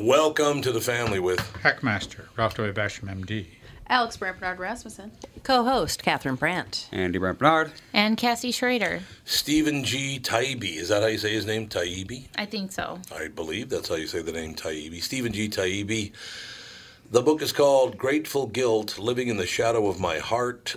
Welcome to the family with Hackmaster, Ralph W. Basham, MD. Alex Brant Bernard Rasmussen. Co-host Catherine Brandt. Andy Brant Bernard. And Cassie Schrader. Steven G. Taibbi. Is that how you say his name? Taibbi? I think so. I believe that's how you say the name Taibbi. Steven G. Taibbi. The book is called Grateful Guilt Living in the Shadow of My Heart.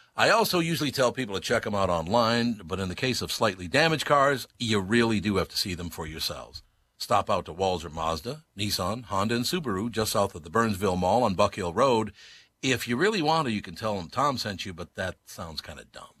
I also usually tell people to check them out online, but in the case of slightly damaged cars, you really do have to see them for yourselves. Stop out to Walser Mazda, Nissan, Honda, and Subaru just south of the Burnsville Mall on Buck Hill Road. If you really want to, you can tell them Tom sent you, but that sounds kind of dumb.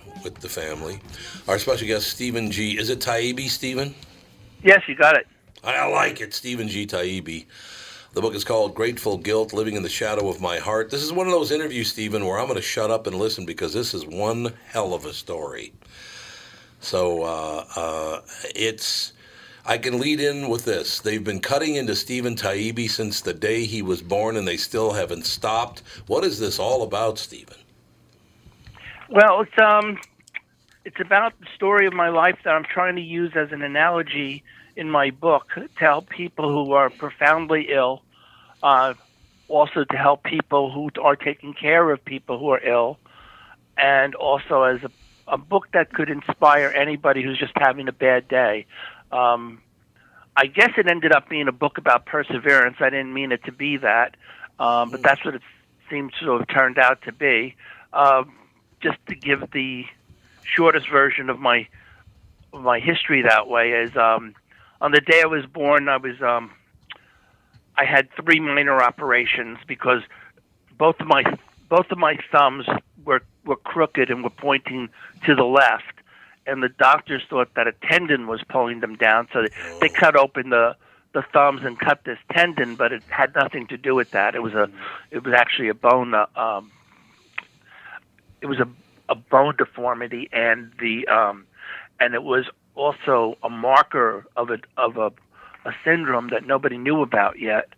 with the family. Our special guest, Steven G. Is it Taibbi, Steven? Yes, you got it. I like it, Steven G. Taibbi. The book is called Grateful Guilt Living in the Shadow of My Heart. This is one of those interviews, Steven, where I'm going to shut up and listen because this is one hell of a story. So uh, uh, it's. I can lead in with this. They've been cutting into Steven Taibbi since the day he was born, and they still haven't stopped. What is this all about, Steven? Well, it's um, it's about the story of my life that I'm trying to use as an analogy in my book to help people who are profoundly ill, uh, also to help people who are taking care of people who are ill, and also as a, a book that could inspire anybody who's just having a bad day. Um, I guess it ended up being a book about perseverance. I didn't mean it to be that, um, but that's what it seems to have turned out to be. Uh, just to give the shortest version of my of my history that way is um, on the day I was born, I was um, I had three minor operations because both of my both of my thumbs were were crooked and were pointing to the left, and the doctors thought that a tendon was pulling them down, so they, they cut open the the thumbs and cut this tendon, but it had nothing to do with that. It was a it was actually a bone. Uh, um, it was a a bone deformity, and the um, and it was also a marker of a of a a syndrome that nobody knew about yet.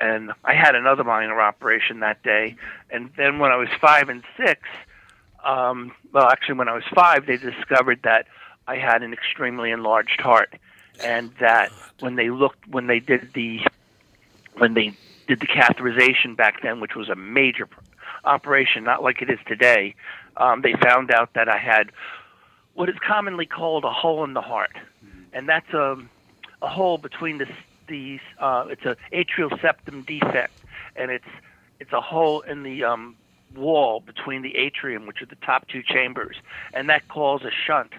And I had another minor operation that day, and then when I was five and six, um, well, actually when I was five, they discovered that I had an extremely enlarged heart, and that when they looked when they did the when they did the catheterization back then, which was a major operation, not like it is today, um, they found out that I had what is commonly called a hole in the heart, and that's a a hole between the the uh, it's a atrial septum defect, and it's it's a hole in the um, wall between the atrium, which are the top two chambers, and that caused a shunt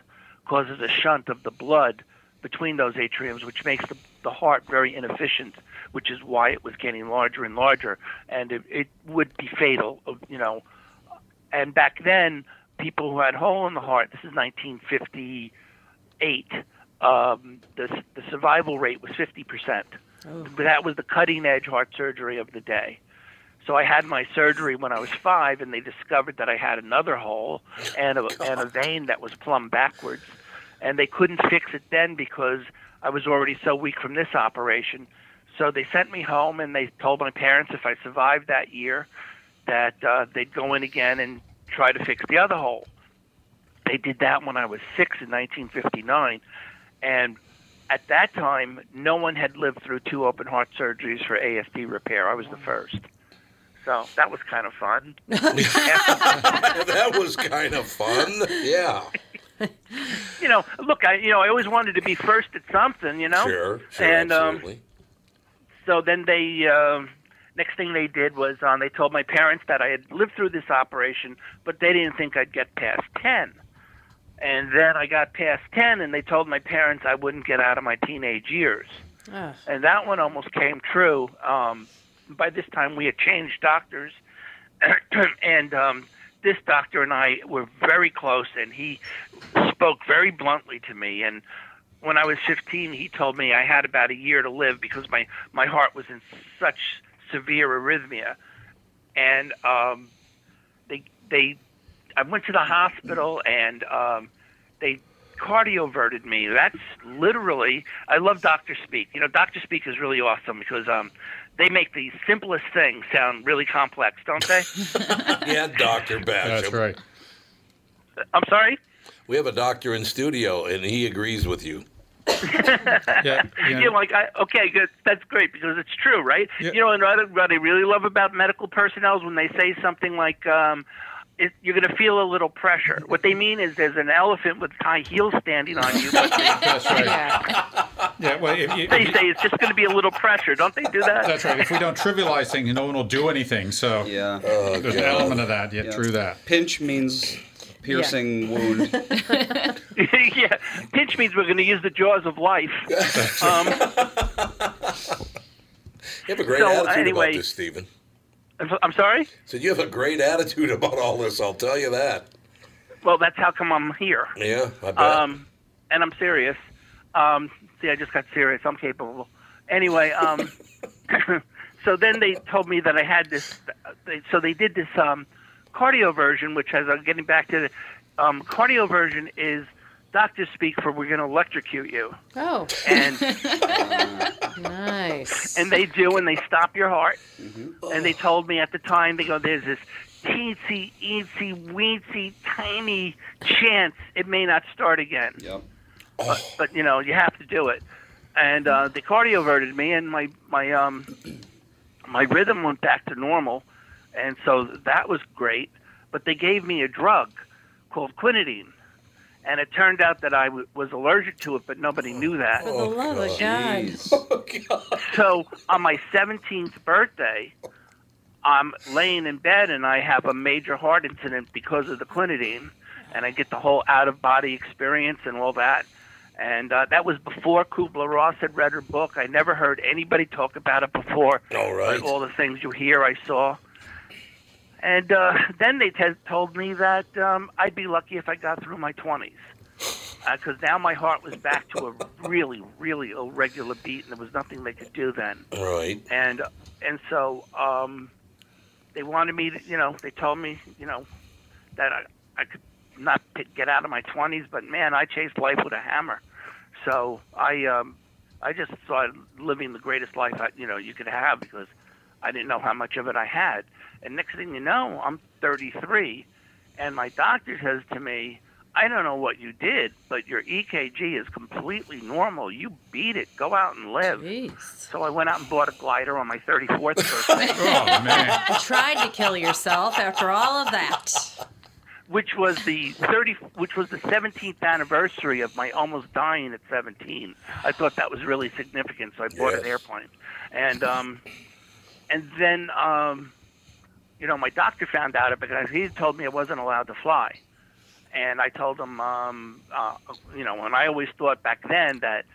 causes a shunt of the blood between those atriums, which makes the, the heart very inefficient, which is why it was getting larger and larger, and it, it would be fatal, you know. And back then, people who had hole in the heart, this is 1958, um, the, the survival rate was 50%. But that was the cutting edge heart surgery of the day. So I had my surgery when I was five, and they discovered that I had another hole and a, and a vein that was plumb backwards. And they couldn't fix it then because I was already so weak from this operation. So they sent me home, and they told my parents if I survived that year, that uh, they'd go in again and try to fix the other hole. They did that when I was six in 1959, and at that time, no one had lived through two open heart surgeries for ASD repair. I was the first. So that was kind of fun. that was kind of fun. Yeah. you know, look, I you know I always wanted to be first at something, you know. Sure. Sure. And um, absolutely. so then they um, next thing they did was um, they told my parents that I had lived through this operation, but they didn't think I'd get past ten. And then I got past ten, and they told my parents I wouldn't get out of my teenage years. Ugh. and that one almost came true. Um, by this time, we had changed doctors, and um, this doctor and I were very close, and he spoke very bluntly to me. And when I was 15, he told me I had about a year to live because my my heart was in such severe arrhythmia, and um, they they I went to the hospital and um, they cardioverted me. That's literally. I love Doctor Speak. You know, Doctor Speak is really awesome because um, they make the simplest things sound really complex, don't they? Yeah, Doctor Basham. That's right. I'm sorry. We have a doctor in studio, and he agrees with you. Yeah, You yeah. know, like, I, okay, good. That's great because it's true, right? Yeah. You know, and what, what I really love about medical personnel is when they say something like, um, it, "You're going to feel a little pressure." What they mean is there's an elephant with high heels standing on you, but they, That's right. Yeah. Yeah, well, if you, they say it's just going to be a little pressure. Don't they do that? that's right. If we don't trivialize things, no one will do anything. So Yeah. Oh, there's an element of that. Yeah, Yeah. true that. Pinch means piercing wound. yeah, pinch means we're going to use the jaws of life. Um, You have a great So, attitude anyway- about this, Steven. I'm sorry. So you have a great attitude about all this. I'll tell you that. Well, that's how come I'm here. Yeah, I bet. Um, and I'm serious. Um, see, I just got serious. I'm capable. Anyway, um, so then they told me that I had this. They, so they did this um, cardioversion, which has. I'm getting back to the um, cardioversion is doctors speak for we're going to electrocute you, Oh, and nice. and they do, and they stop your heart. And they told me at the time, they go, there's this teensy, eensy, weensy, tiny chance it may not start again. Yep. But, but you know, you have to do it. And uh, they cardioverted me, and my my um my rhythm went back to normal, and so that was great. But they gave me a drug called quinidine, and it turned out that I w- was allergic to it, but nobody knew that. For the love of God. Jeez. So on my 17th birthday, I'm laying in bed and I have a major heart incident because of the quinidine, and I get the whole out of body experience and all that. And uh, that was before Kubler Ross had read her book. I never heard anybody talk about it before. All right. But all the things you hear, I saw. And uh, then they t- told me that um, I'd be lucky if I got through my 20s. Because now my heart was back to a really, really irregular beat, and there was nothing they could do then right. and and so um, they wanted me to, you know, they told me, you know, that I, I could not get out of my twenties, but man, I chased life with a hammer. So I um, I just started living the greatest life I, you know you could have because I didn't know how much of it I had. And next thing you know, I'm 33, and my doctor says to me. I don't know what you did, but your EKG is completely normal. You beat it. Go out and live. Jeez. So I went out and bought a glider on my 34th birthday, Oh man. Tried to kill yourself after all of that. which was the 30, which was the 17th anniversary of my almost dying at 17. I thought that was really significant, so I bought an airplane, and um, and then um, you know my doctor found out about it because he told me I wasn't allowed to fly, and I told him, um, uh, you know, and I always thought back then that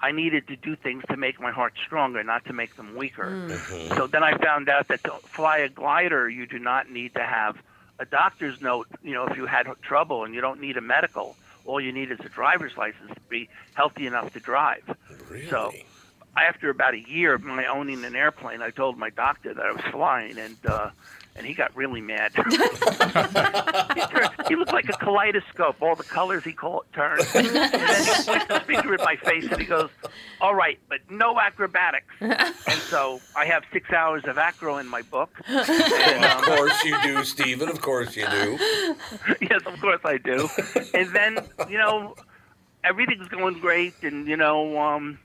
I needed to do things to make my heart stronger, not to make them weaker. So then I found out that to fly a glider, you do not need to have a doctor's note. You know, if you had trouble, and you don't need a medical. All you need is a driver's license to be healthy enough to drive. Really? So, after about a year of my owning an airplane, I told my doctor that I was flying, and uh, and he got really mad. he, turned, he looked like a kaleidoscope. All the colors he called turned. and then he points his finger at my face and he goes, "All right, but no acrobatics." And so I have six hours of acro in my book. And, of um, course you do, Steven. Of course you do. yes, of course I do. And then, you know, everything's going great, and you know, um,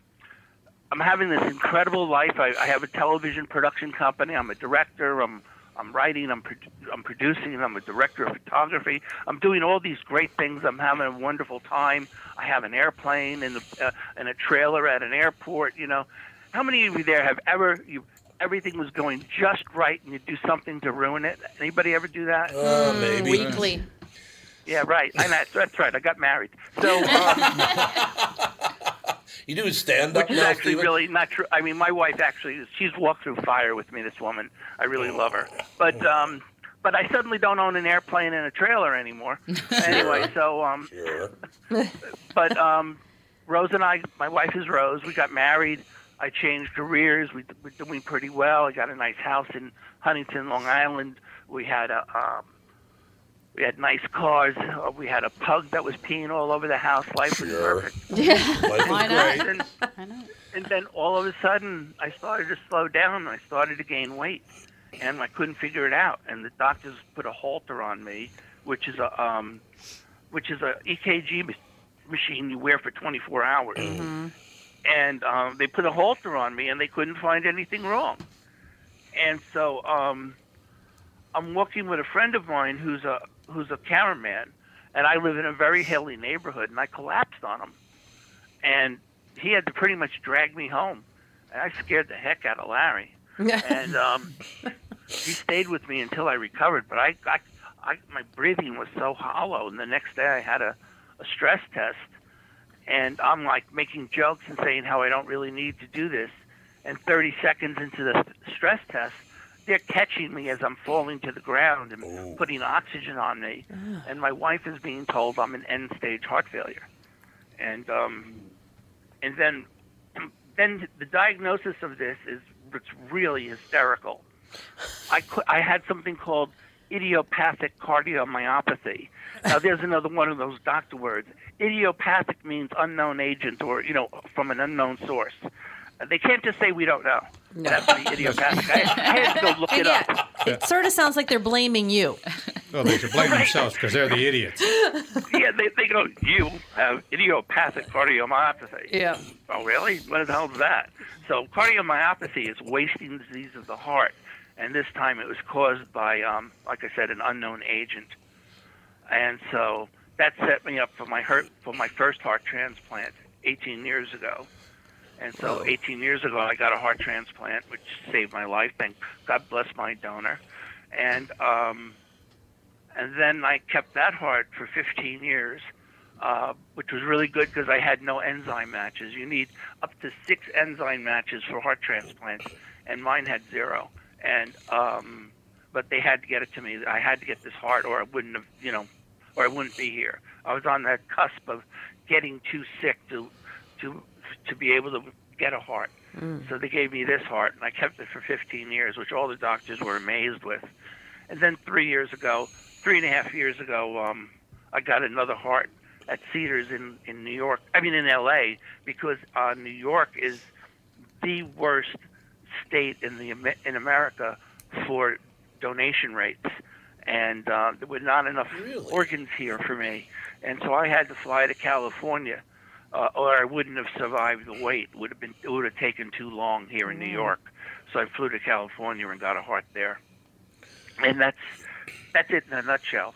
I'm having this incredible life. I, I have a television production company. I'm a director. I'm I'm writing. I'm produ- I'm producing. I'm a director of photography. I'm doing all these great things. I'm having a wonderful time. I have an airplane and a, uh, and a trailer at an airport. You know, how many of you there have ever you? Everything was going just right, and you do something to ruin it. Anybody ever do that? Uh, maybe. Weekly. Yeah, right. And that's, that's right. I got married. So, um, You do stand up which is now, actually Steven? really not true. I mean, my wife actually, she's walked through fire with me. This woman, I really love her. But, um, but I suddenly don't own an airplane and a trailer anymore. anyway, so, um, Sure. but um, Rose and I, my wife is Rose. We got married. I changed careers. We, we're doing pretty well. I got a nice house in Huntington, Long Island. We had a um, we had nice cars. Uh, we had a pug that was peeing all over the house. Life was Sure. perfect. Life is Why not? great. And, I know. and then all of a sudden, I started to slow down. I started to gain weight, and I couldn't figure it out. And the doctors put a Holter on me, which is a um, which is a EKG ma- machine you wear for 24 hours. And um, they put a Holter on me, and they couldn't find anything wrong. And so um, I'm walking with a friend of mine who's a who's a cameraman, and I live in a very hilly neighborhood, and I collapsed on him, and he had to pretty much drag me home. And I scared the heck out of Larry, and um, he stayed with me until I recovered. But I, I, I, my breathing was so hollow, and the next day I had a, a stress test, and I'm like making jokes and saying how I don't really need to do this. And 30 seconds into the stress test, they're catching me as I'm falling to the ground and Ooh. putting oxygen on me. And my wife is being told I'm an end stage heart failure. And um, and then then the diagnosis of this is it's really hysterical. I cou- I had something called idiopathic cardiomyopathy. Now there's another one of those doctor words. Idiopathic means unknown agent or you know from an unknown source. They can't just say we don't know. That's the idiopathic. I, I had to go look And it yeah, up. it sort of sounds like they're blaming you. Well, they should blame themselves because they're the idiots. Yeah, they, they go, you have idiopathic cardiomyopathy. Yeah. Oh, really? What the hell is that? So cardiomyopathy is wasting disease of the heart, and this time it was caused by, um, like I said, an unknown agent. And so that set me up for my heart, for my first heart transplant 18 years ago. And so 18 years ago, I got a heart transplant, which saved my life. Thank God bless my donor. And um, and then I kept that heart for 15 years, uh, which was really good because I had no enzyme matches. You need up to six enzyme matches for heart transplants, and mine had zero. And um, but they had to get it to me. I had to get this heart, or I wouldn't have, you know, or I wouldn't be here. I was on that cusp of getting too sick to to to be able to get a heart. So they gave me this heart, and I kept it for 15 years, which all the doctors were amazed with. And then three years ago, three and a half years ago, um, I got another heart at Cedars in in New York. I mean in L.A. because uh, New York is the worst state in the Am- in America for donation rates, and uh, there were not enough Really? organs here for me, and so I had to fly to California, uh, or I wouldn't have survived the wait. Would have been it would have taken too long here in New York, so I flew to California and got a heart there, and that's that's it in a nutshell.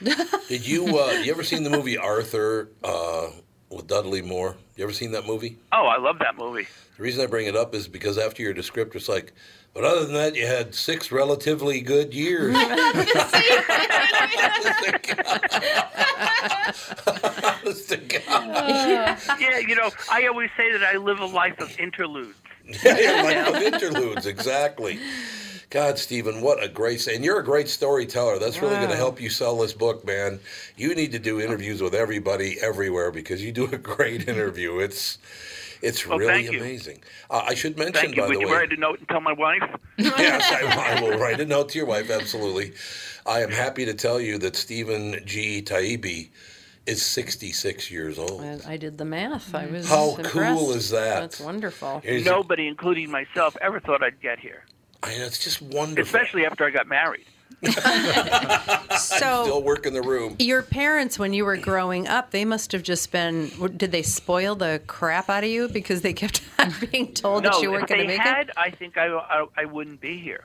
Did you uh, you ever seen the movie Arthur uh, with Dudley Moore. You ever seen that movie? Oh, I love that movie. The reason I bring it up is because after your descriptor, it's like, but other than that, you had six relatively good years. Honest to God. Yeah, you know, I always say that I live a life of interludes. Yeah, you're of interludes, exactly. God, Steven, what a great and you're a great storyteller. That's really going to help you sell this book, man. You need to do interviews with everybody everywhere because you do a great interview. It's it's Well, really thank you. amazing. Uh, I should mention, Thank you. by Would the you way, write a note and tell my wife? yes, I, I will write a note to your wife. Absolutely. I am happy to tell you that Steven G. Taibbi is 66 years old. I, I did the math. I was How impressed. cool is that? That's wonderful. He's a- Nobody, including myself, ever thought I'd get here, I mean, it's just wonderful. especially after I got married. So Still work in the room. your parents, when you were growing up, they must have just been. Did they spoil the crap out of you because they kept on being told no, that you weren't going to they make had, it? I think I, I, I wouldn't be here.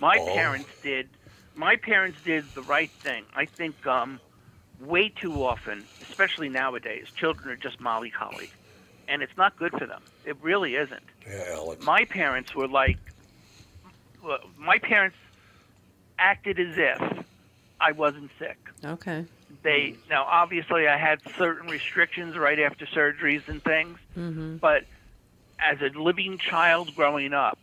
My Oh. parents did. My parents did the right thing. I think um, way too often, especially nowadays, children are just mollycoddled, and it's not good for them. It really isn't. Yeah, Alex. My parents were like, well, my parents acted as if I wasn't sick. Okay. they now obviously I had certain restrictions right after surgeries and things, mm-hmm. but as a living child growing up,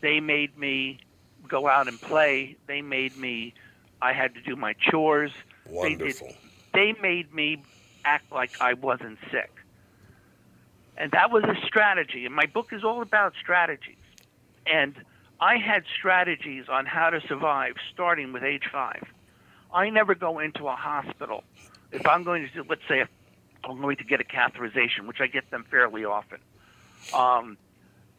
they made me go out and play. They made me I had to do my chores. Wonderful. They made me act like I wasn't sick. And that was a strategy. And my book is all about strategies. And I had strategies on how to survive starting with age five. I never go into a hospital. If I'm going to, do, let's say, if I'm going to get a catheterization, which I get them fairly often. Um,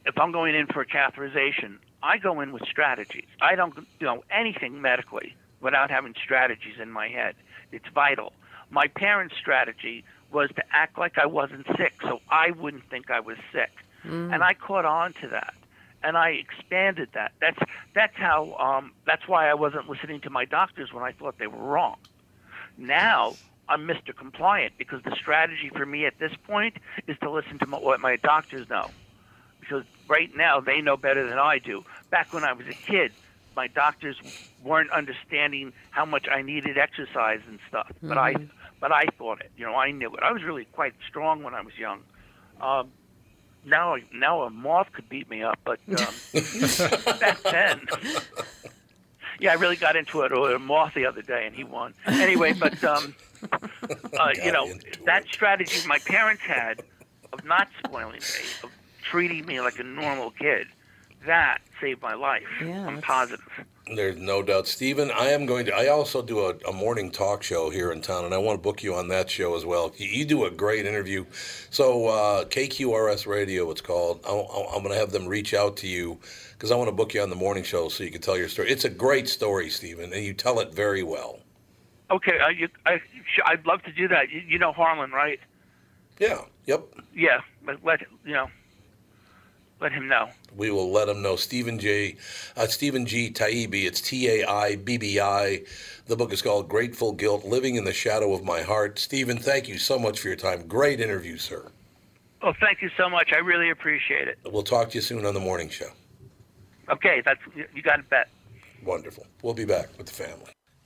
if I'm going in for a catheterization, I go in with strategies. I don't know anything medically without having strategies in my head. It's vital. My parents' strategy was to act like I wasn't sick, so I wouldn't think I was sick, and I caught on to that, and I expanded that. That's that's how. Um, that's why I wasn't listening to my doctors when I thought they were wrong. Now I'm Mr. Compliant because the strategy for me at this point is to listen to my, what my doctors know because right now they know better than I do. Back when I was a kid, my doctors weren't understanding how much I needed exercise and stuff, but I but I thought it. You know, I knew it. I was really quite strong when I was young. Um, now now a moth could beat me up, but um, back then. Yeah, I really got into it with a moth the other day, and he won. Anyway, but um, uh, you know that it. strategy my parents had of not spoiling me, of treating me like a normal kid, that saved my life. Yeah, I'm that's- positive. There's no doubt, Steven. I am going to. I also do a, a morning talk show here in town, and I want to book you on that show as well. You, you do a great interview. So uh, KQRS Radio, it's called. I, am going to have them reach out to you because I want to book you on the morning show so you can tell your story. It's a great story, Steven, and you tell it very well. Okay, uh, you, I, sh- I'd love to do that. You, you know Harlan, right? Yeah. Yep. Yeah, but let you know, let him know. We will let them know. Steven J. Uh, Steven G. Taibbi. It's T A I B B I. The book is called Grateful Guilt: Living in the Shadow of My Heart. Steven, thank you so much for your time. Great interview, sir. Oh, thank you so much. I really appreciate it. We'll talk to you soon on the morning show. Okay, that's you got it bet. Wonderful. We'll be back with the family.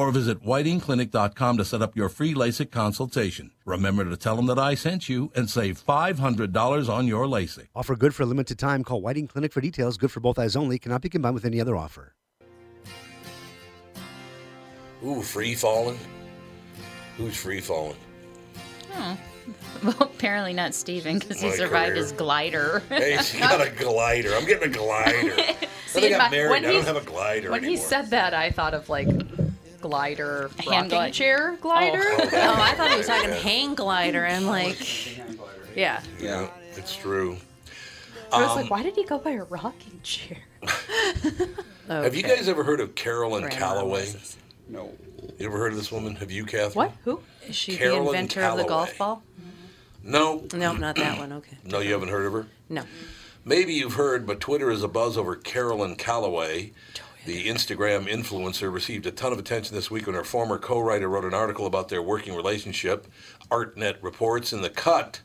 or visit whitingclinic.com to set up your free LASIK consultation. Remember to tell them that I sent you and save $500 on your LASIK. Offer good for a limited time. Call Whiting Clinic for details. Good for both eyes only. Cannot be combined with any other offer. Ooh, free falling? Who's free falling? Hmm. Well, apparently not Steven because he My survived career. his glider. Hey, she got a glider. I'm getting a glider. See, they got my- married. when I don't he's- have a glider When he said that, I thought of like glider, hand rocking glide- chair glider. Oh, Oh, I thought he was talking yeah. hang glider. I'm like, Yeah. Yeah, it's true. I was Um, like, why did he go by a rocking chair? Have you guys ever heard of Carolyn Grandma Calloway? Moses. No. You ever heard of this woman? Have you, Catherine? What? Who? Is she Carolyn the inventor of the golf ball? No. No, not that one. Okay. No, you haven't heard of her? No. Maybe you've heard, but Twitter is abuzz over Carolyn Calloway. The Instagram influencer received a ton of attention this week when her former co writer wrote an article about their working relationship. ArtNet reports in the cut.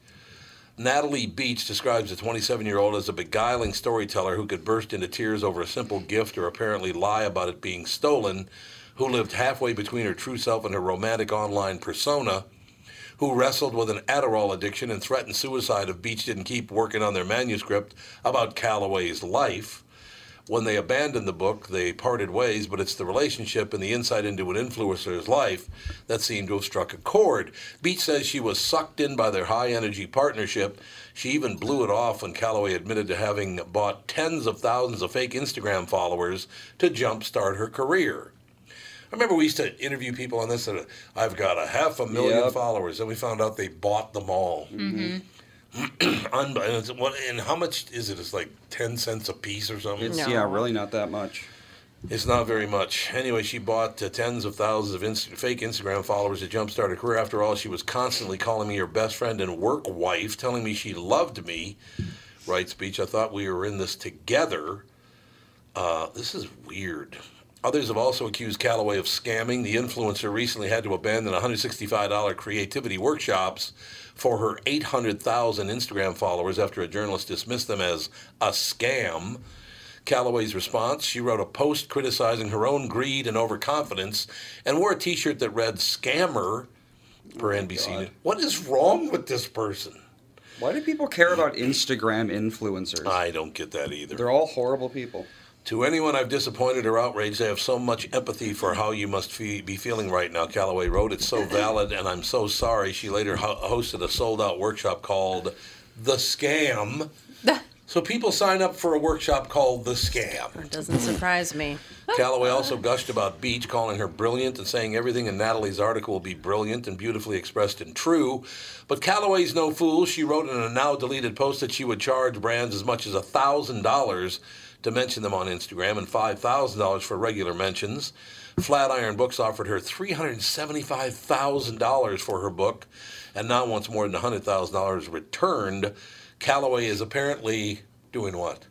Natalie Beach describes the 27 year old as a beguiling storyteller who could burst into tears over a simple gift or apparently lie about it being stolen, who lived halfway between her true self and her romantic online persona who wrestled with an Adderall addiction and threatened suicide if Beach didn't keep working on their manuscript about Calloway's life. When they abandoned the book, they parted ways, but it's the relationship and the insight into an influencer's life that seemed to have struck a chord. Beach says she was sucked in by their high energy partnership. She even blew it off when Calloway admitted to having bought tens of thousands of fake Instagram followers to jumpstart her career. I remember we used to interview people on this. That I've got a half a million Yep. followers, and we found out they bought them all. Mm-hmm. Un- and, it's, what, and how much is it? It's like ten cents a piece or something. It's No. yeah, really not that much. It's not very much. Anyway, she bought uh, tens of thousands of inst- fake Instagram followers to jumpstart her career. After all, she was constantly calling me her best friend and work wife, telling me she loved me. Right speech. I thought we were in this together. Uh, this is weird. Others have also accused Calloway of scamming. The influencer recently had to abandon $165 creativity workshops for her 800,000 Instagram followers after a journalist dismissed them as a scam. Calloway's response she wrote a post criticizing her own greed and overconfidence and wore a t shirt that read scammer per oh NBC. God. What is wrong with this person? Why do people care about Instagram influencers? I don't get that either. They're all horrible people. To anyone I've disappointed or outraged, I have so much empathy for how you must fe- be feeling right now, Calloway wrote. It's so valid, and I'm so sorry. She later ho- hosted a sold out workshop called The Scam. So people sign up for a workshop called The Scam. It doesn't surprise me. Calloway also gushed about Beach, calling her brilliant and saying everything in Natalie's article will be brilliant and beautifully expressed and true. But Calloway's no fool. She wrote in a now deleted post that she would charge brands as much as $1,000 to mention them on Instagram and $5,000 for regular mentions. Flatiron Books offered her $375,000 for her book and now wants more than $100,000 returned. Calloway is apparently doing what?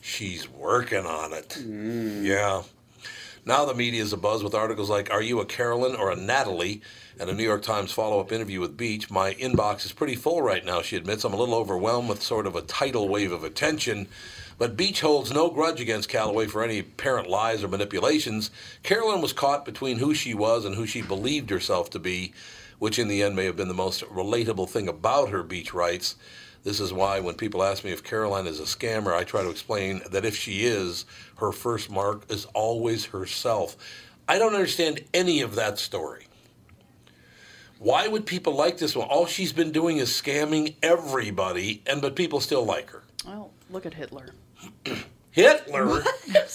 She's working on it. Mm. Yeah. Now the media is abuzz with articles like Are you a Carolyn or a Natalie? and a New York Times follow up interview with Beach. My inbox is pretty full right now, she admits. I'm a little overwhelmed with sort of a tidal wave of attention. But Beach holds no grudge against Calloway for any apparent lies or manipulations. Carolyn was caught between who she was and who she believed herself to be, which in the end may have been the most relatable thing about her, Beach writes. This is why when people ask me if Caroline is a scammer, I try to explain that if she is, her first mark is always herself. I don't understand any of that story. Why would people like this one? All she's been doing is scamming everybody, and but people still like her. Well, look at Hitler. Hitler?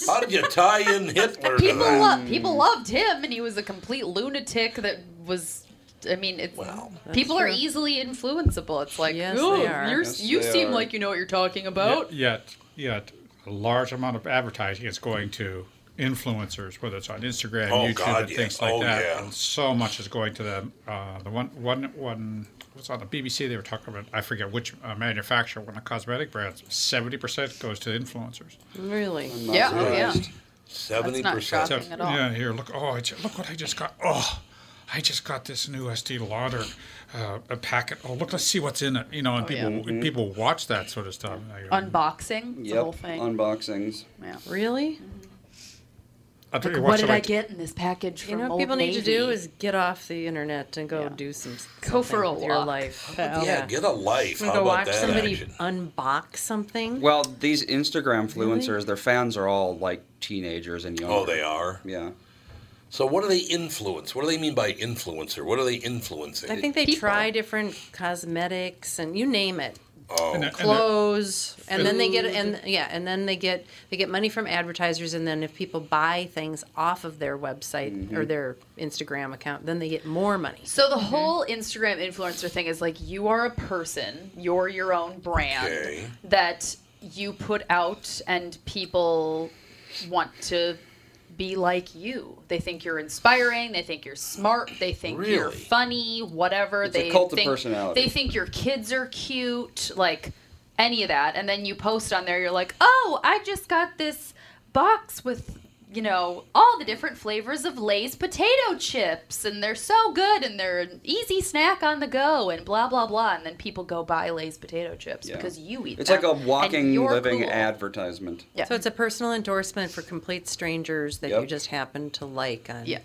How did you tie in Hitler to People that? lo- people loved him, and he was a complete lunatic that was. I mean, it's people are true. easily influenceable. It's like, Yes, oh, they are. you're, Yes, you seem are. like you know what you're talking about. Yet, yet, a large amount of advertising is going to influencers, whether it's on Instagram, Oh, YouTube, God, and yeah. things like Oh, that. yeah. And so much is going to them. Uh, the one, one, one was on the BBC. They were talking about I forget which uh, manufacturer, one of the cosmetic brands. Seventy percent goes to influencers. Really? Yeah, oh yeah. Seventy percent. not shocking. at all. Yeah, here, look. Oh, I look what I just got. Oh, I just got this new Estee Lauder uh, a packet. Oh, look, let's see what's in it. You know, and Oh, yeah. people people watch that sort of stuff. And I go, Unboxing, it's Yep. the whole thing. Unboxings. yeah. Really? I'll tell Like, you what did I get in this package You know what Old people need to do is get off the internet and go Yeah. do some Go for something a with your walk. life. Yeah, get a life. How go about watch that somebody action? unbox something. Well, these Instagram influencers, their fans are all like teenagers and younger. Oh, they are. Yeah. So what do they influence? What do they mean by influencer? What are they influencing? I think they People. try different cosmetics and you name it. Oh, And, and, clothes and then they get and yeah and then they get they get money from advertisers and then if people buy things off of their website Mm-hmm. or their instagram account then they get more money So the whole Instagram influencer thing is like you are a person, you're your own brand Okay. that you put out and people want to be like you. They think you're inspiring, they think you're smart, they think you're funny, whatever. It's a they cult of personality. they think your kids are cute, like any of that. And then you post on there you're like, "Oh, I just got this box with you know, all the different flavors of Lay's potato chips, and they're so good, and they're an easy snack on the go, and blah blah blah. And then people go buy Lay's potato chips Yeah. because you eat It's them, like a walking, living cool. advertisement. Yeah. so it's a personal endorsement for complete strangers that you just happen to like on Yeah.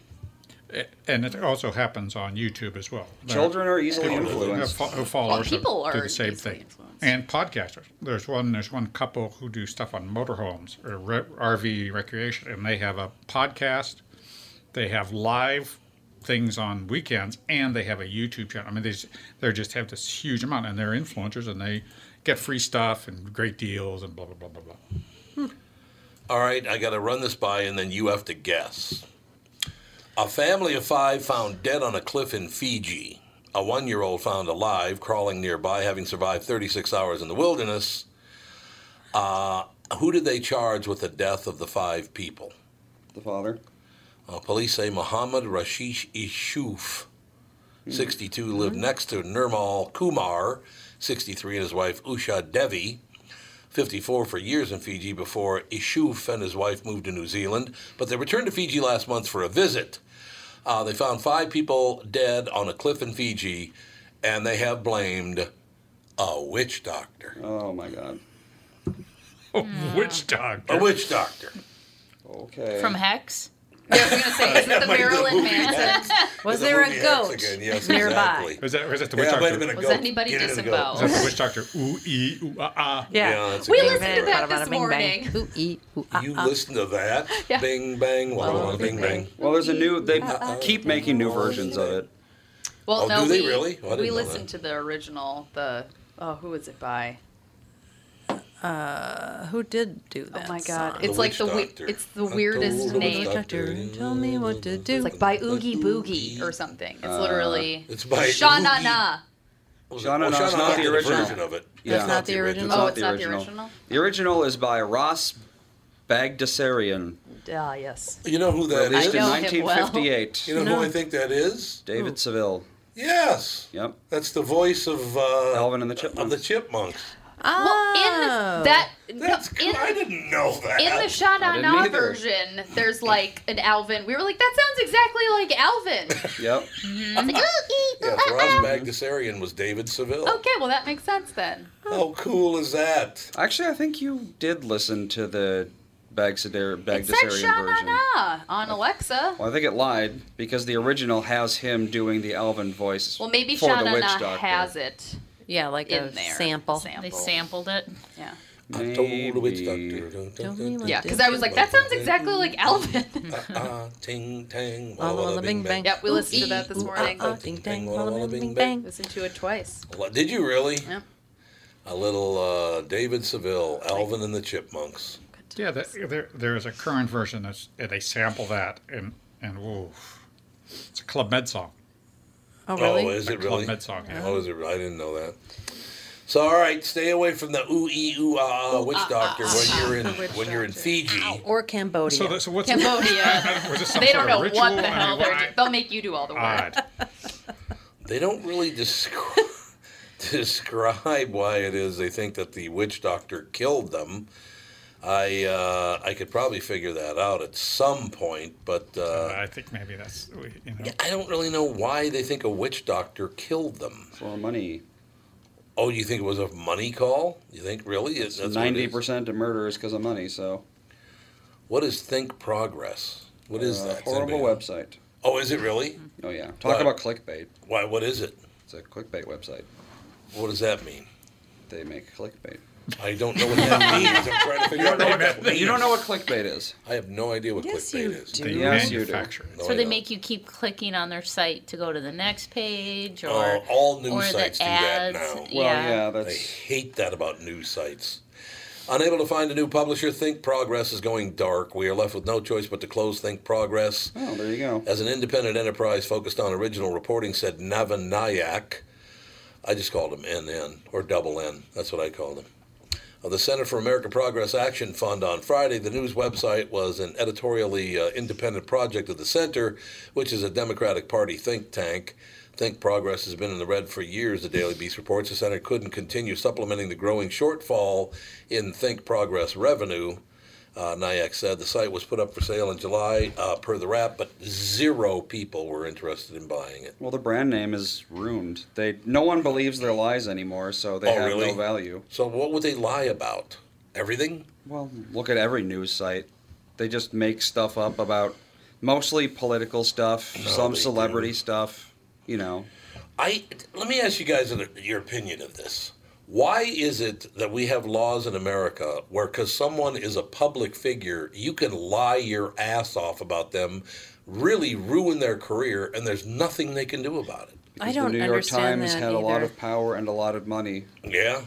and it also happens on YouTube as well. Children are easily people who have influenced. fo- who follow Well, us people do are the same easily thing, influenced. And podcasters. There's one. There's one couple who do stuff on motorhomes or re- RV recreation, and they have a podcast. They have live things on weekends, and they have a YouTube channel. I mean, they just, they just have this huge amount, and they're influencers, and they get free stuff and great deals and blah blah blah blah blah. Hmm. All right, I got to run this by, and then you have to guess. A family of five found dead on a cliff in Fiji. A one year old found alive, crawling nearby, having survived 36 hours in the wilderness. Uh, who did they charge with the death of the five people? The father. Uh, police say Muhammad Rashish Ishuf, 62, lived next to Nirmal Kumar, 63, and his wife Usha Devi, 54, for years in Fiji before Ishuf and his wife moved to New Zealand. But they returned to Fiji last month for a visit. Uh, they found five people dead on a cliff in Fiji, and they have blamed a witch doctor. Oh my God. A witch doctor. A witch doctor. Okay. From Hex? Yeah, I was gonna say, is it the Might be the Marilyn Manson? Was there a movie X goat again, yes, nearby. Was that was that the witch Yeah, it might doctor? been a Was goat. anybody Get it in a disemboweled? Was that the witch doctor? Ooh ee ooh ah ah. yeah, Yeah, that's We exactly listened to right. that this Bing, morning. Ooh, ee, ooh, ah, You ah. listen to that? Yeah. Bing bang, walla walla, bing bang. Well, there's a new. They keep making new versions of it. Well, Oh, no, do they we, really? Oh, I didn't we know listened to the original. The oh, who was it by? Who did do that Oh my god, song? it's The like the wi- Doctor. it's the weirdest the name. Doctor. Tell me what to do. It's like by Oogie Boogie or something. It's literally It's by Sha Na Oogie- Na. Was Sha Na well, Na's not the original. version of it. Yeah. That's not the original? Oh, it's not the original? The original is by Ross Bagdasarian, Ah, yes. You know who that released is? in know him well. 1958. You know who I think that is? David Seville. Yes. Yep. That's the voice of uh, Alvin and the Chipmunks. of the Chipmunks. Well, in Oh. that That's in, I didn't know that. in the Sha Na Na version, there's like an Alvin. We were like, that sounds exactly like Alvin. Yep. I was like, "Ooh, ee, yeah, ooh, Ross ah, ah." Bagdasarian was David Seville. Okay, well that makes sense then. How cool is that? Actually, I think you did listen to the Bagdasar- It said Bagdasarian version. On Alexa. Well, I think it lied because the original has him doing the Alvin voice. Well, maybe for Sha the Na Witch Na Doctor. has it Yeah, like in a there. sample. They sampled it. Yeah. I told the witch Maybe. doctor. Dun, Tell dun, me Yeah, because I was like, that sounds exactly like Alvin. Ah, ting tang, Walla walla walla walla bing bang. Yep, we listened to that this morning. ah, ah, ding dang, Walla walla walla walla, bing bing bang. bang. Listened to it twice. Well, Did you really? Yeah. A little uh, David Seville, Alvin and the Chipmunks. Yeah, the, there, there is a current version that's they sample that and and whoa, it's a Club Med song. Oh, really? Oh, is A it Club really? Med song. Yeah. Oh, is it? I didn't know that. So, all right, stay away from the ooh ee ooh ah ah witch doctor when you're in when you're in Fiji. Or Cambodia. So, so what's Cambodia. was this they sort don't of know what ritual? the I hell mean, they're what- doing. They'll make you do all the work. Odd. They don't really describe describe why it is they think that the witch doctor killed them. I uh, I could probably figure that out at some point, but uh, I think maybe that's you know. I don't really know why they think a witch doctor killed them. For money. Oh, you think it was a money call? You think really? Is- that's what it Ninety is? percent of murder is because of money. So What is Think Progress? What is uh, that? Horrible anybody know? website. Oh, is it really? Oh yeah. Talk What? about clickbait. Why? What is it? It's a clickbait website. What does that mean? They make clickbait. I don't know what that means. I'm trying to figure You out don't know what what, that means. you don't know what clickbait is. I have no idea what Yes, clickbait you is. do. They Yes, you do. manufacture it. No, so I they don't. make you keep clicking on their site to go to the next page, or Oh, all news or sites the do that ads. now. Well, yeah. yeah, I that's hate that about news sites. Unable to find a new publisher, Think Progress is going dark. We are left with no choice but to close Think Progress. oh, there you go. As an independent enterprise focused on original reporting, said Navin Nayak. I just called him NN, or double N. That's what I called him. Of the Center for American Progress Action Fund on Friday, the news website was an editorially uh, independent project of the center, which is a Democratic Party think tank. Think Progress has been in the red for years, the Daily Beast reports. The center couldn't continue supplementing the growing shortfall in Think Progress revenue. Uh, Nayak said the site was put up for sale in July uh, per the wrap, but zero people were interested in buying it. Well, the brand name is ruined. They no one believes their lies anymore, so they Oh, have really? no value. So, what would they lie about? Everything? Well, look at every news site. They just make stuff up about mostly political stuff, No, some celebrity do. stuff. You know, I let me ask you guys your opinion of this. Why is it that we have laws in America where, because someone is a public figure, you can lie your ass off about them, really ruin their career, and there's nothing they can do about it? I because don't the New York Times that had a lot of power and a lot of money. Yeah,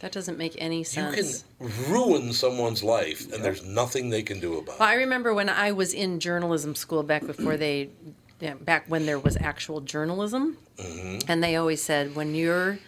That doesn't make any sense. you can ruin someone's life, and there's nothing they can do about Well, it. I remember when I was in journalism school back before they, back when there was actual journalism, Mm-hmm. and they always said when you're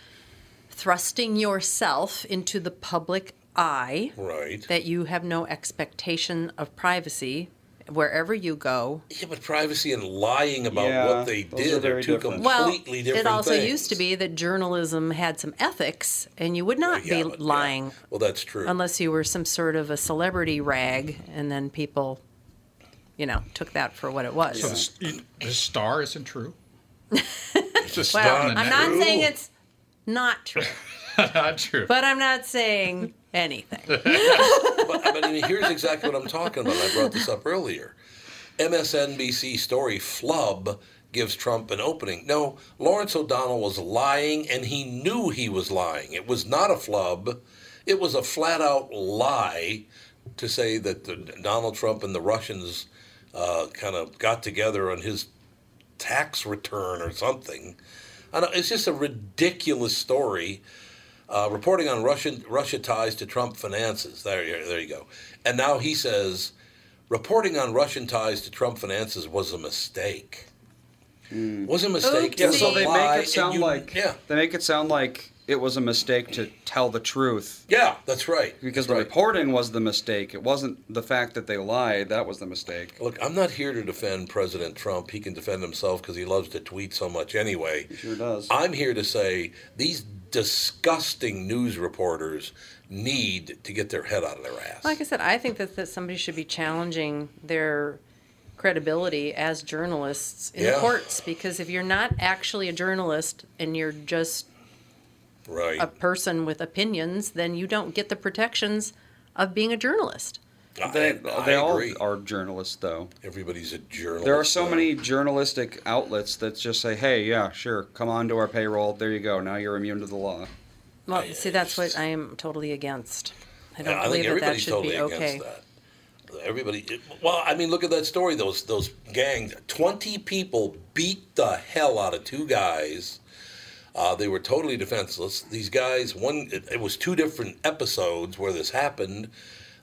thrusting yourself into the public eye, Right. that you have no expectation of privacy wherever you go. Yeah, but privacy and lying about Yeah, what they those are did are, very two different. Well, completely different it also things. used to be that journalism had some ethics, and you would not Yeah, be but- yeah. lying Well, that's true. unless you were some sort of a celebrity rag, and then people, you know, took that for what it was. So the, the star isn't true. It's a Well, star I'm not true. saying it's not true, Not true. but I'm not saying anything. but, but I mean, here's exactly what I'm talking about. I brought this up earlier. MSNBC story flub gives Trump an opening. No, Lawrence O'Donnell was lying, and he knew he was lying. It was not a flub. It was a flat out lie to say that the, Donald Trump and the Russians uh, kind of got together on his tax return or something. I know, it's just a ridiculous story. Uh, reporting on Russian Russia ties to Trump finances. There, you- there you go. And now he says, reporting on Russian ties to Trump finances was a mistake. Was a mistake. Yeah, so they make it sound you- like yeah, they make it sound like it was a mistake to tell the truth yeah, that's right. because That's the right. reporting was the mistake. It wasn't the fact that they lied that was the mistake. Look, I'm not here to defend President Trump. He can defend himself because he loves to tweet so much anyway. He sure does. I'm here to say these disgusting news reporters need to get their head out of their ass. Like I said, I think that, that somebody should be challenging their credibility as journalists in Yeah. the courts because if you're not actually a journalist and you're just right. a person with opinions, then you don't get the protections of being a journalist. They, I, I they all agree. are journalists, though. Everybody's a journalist. There are so now. many journalistic outlets that just say, "Hey, yeah, sure, come on to our payroll. There you go. Now you're immune to the law." Well, see, that's what I am totally against. I don't I believe think that that should totally be okay. that. Everybody, it- well, I mean, look at that story. Those those gangs, twenty people beat the hell out of two guys. Uh, they were totally defenseless. These guys, one, it, it was two different episodes where this happened.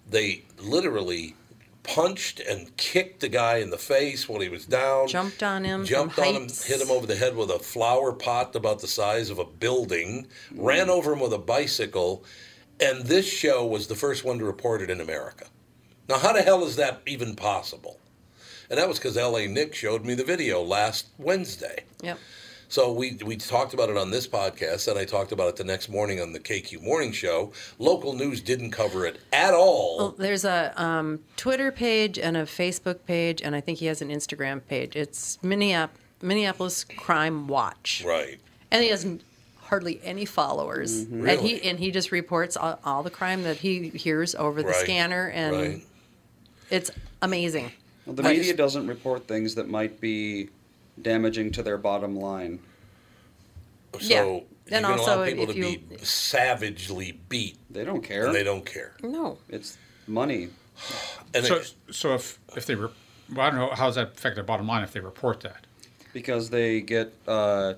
They literally punched and kicked the guy in the face when he was down. Jumped on him. Jumped on him, hit him over the head with a flower pot about the size of a building, ran over him with a bicycle, and this show was the first one to report it in America. Now, how the hell is that even possible? And that was because LA Nick showed me the video last Wednesday. Yep. So we we talked about it on this podcast, and I talked about it the next morning on the KQ Morning Show. Local news didn't cover it at all. Well, there's a um, Twitter page and a Facebook page, and I think he has an Instagram page. It's Minneap- Minneapolis Crime Watch, Right. and he has hardly any followers. Mhm. And he and he just reports all, all the crime that he hears over the Right, scanner, and right. it's amazing. Well, the I media just- doesn't report things that might be damaging to their bottom line. So Yeah. you And can allow people if to you- be savagely beat. They don't care. And they don't care. No. It's money. And so, it- so if if they, re- well, I don't know how does that affect their bottom line if they report that. because they get uh,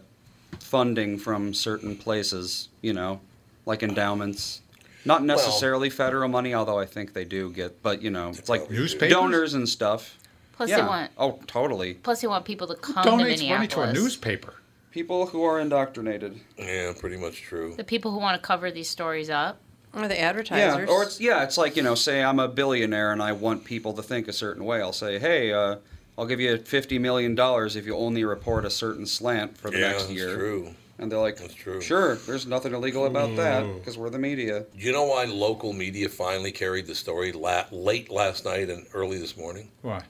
funding from certain places, you know, like endowments. Not necessarily federal money, although I think they do get, but you know, it's like Newspapers? donors and stuff. Plus they yeah. want- Oh, totally. Plus, you want people to come to Donates Minneapolis. money to a newspaper. People who are indoctrinated. Yeah, pretty much true. The people who want to cover these stories up. Or the advertisers. Yeah, advertisers. or it's yeah, it's like you know, say I'm a billionaire and I want people to think a certain way. I'll say, hey, uh, I'll give you fifty million dollars if you only report a certain slant for the Yeah, next that's year. true. And they're like, That's true. sure, there's nothing illegal about that Mm. because we're the media. Do you know why local media finally carried the story la- late last night and early this morning? Why?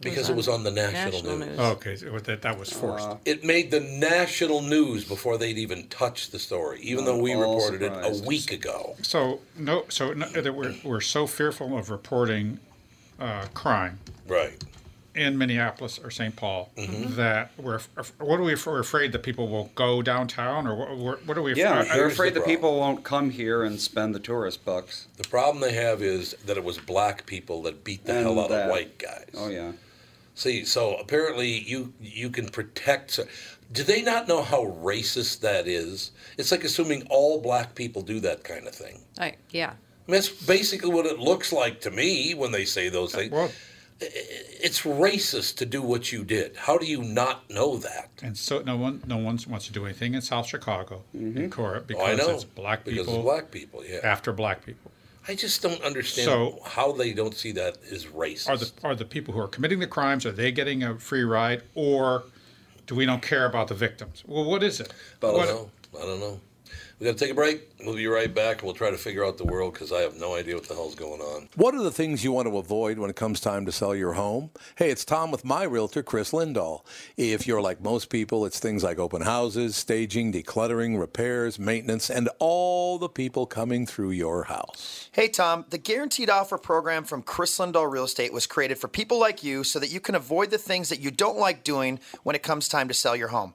Because it was on the national, National news. news. Oh, okay, so that that was forced. Uh, It made the national news before they'd even touched the story, even though we Not all reported it a week ago. So no, so no, that we're we're so fearful of reporting uh, crime Right. in Minneapolis or St. Paul Mm-hmm. that we're what are we we're afraid that people will go downtown or what, what- what are we? Yeah, I- they're here's afraid the that people won't come here and spend the tourist bucks. The problem they have is that it was black people that beat the And hell out that- of white guys. Oh yeah. See, so apparently you you can protect. Do they not know how racist that is? It's like assuming all black people do that kind of thing. I, yeah. I mean, that's basically what it looks like to me when they say those things. Well, It's racist to do what you did. How do you not know that? and so no one no one wants to do anything in South Chicago in mm-hmm. Cora Oh, I because know. it's black people. because people it's black people. Yeah. after black people. I just don't understand So- how they don't see that as racist. Are the are the people who are committing the crimes are they getting a free ride or do we don't care about the victims? Well, what is it? I don't What- know. I don't know. We got to take a break. We'll be right back. and We'll try to figure out the world because I have no idea what the hell's going on. What are the things you want to avoid when it comes time to sell your home? Hey, it's Tom with my realtor, Chris Lindahl. If you're like most people, it's things like open houses, staging, decluttering, repairs, maintenance, and all the people coming through your house. Hey, Tom, the Guaranteed Offer program from Chris Lindahl Real Estate was created for people like you so that you can avoid the things that you don't like doing when it comes time to sell your home.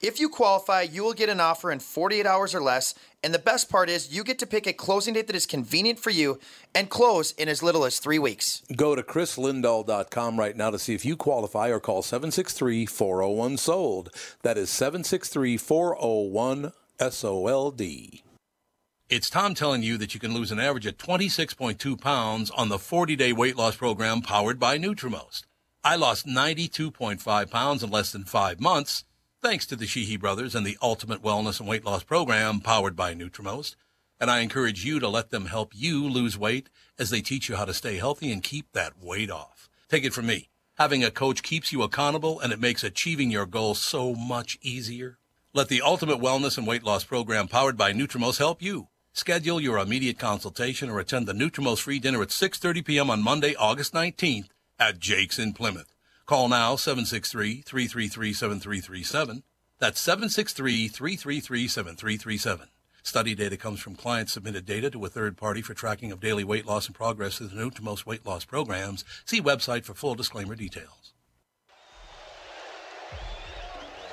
If you qualify, you will get an offer in 48 hours or less, and the best part is you get to pick a closing date that is convenient for you and close in as little as three weeks. Go to chrislindahl.com right now to see if you qualify or call 763 401 SOLD. That is 763 401 SOLD. It's Tom telling you that you can lose an average of 26.2 pounds on the 40 day weight loss program powered by Nutrimost. I lost 92.5 pounds in less than five months thanks to the Sheehy brothers and the Ultimate Wellness and Weight Loss Program powered by Nutrimost. And I encourage you to let them help you lose weight as they teach you how to stay healthy and keep that weight off. Take it from me. Having a coach keeps you accountable and it makes achieving your goals so much easier. Let the Ultimate Wellness and Weight Loss Program powered by Nutrimost help you. Schedule your immediate consultation or attend the Nutrimost free dinner at 6:30 p.m. on Monday, August 19th at Jake's in Plymouth. Call now 763-333-7337. That's 763-333-7337. Study data comes from client submitted data to a third party for tracking of daily weight loss and progress through the most weight loss programs. See website for full disclaimer details.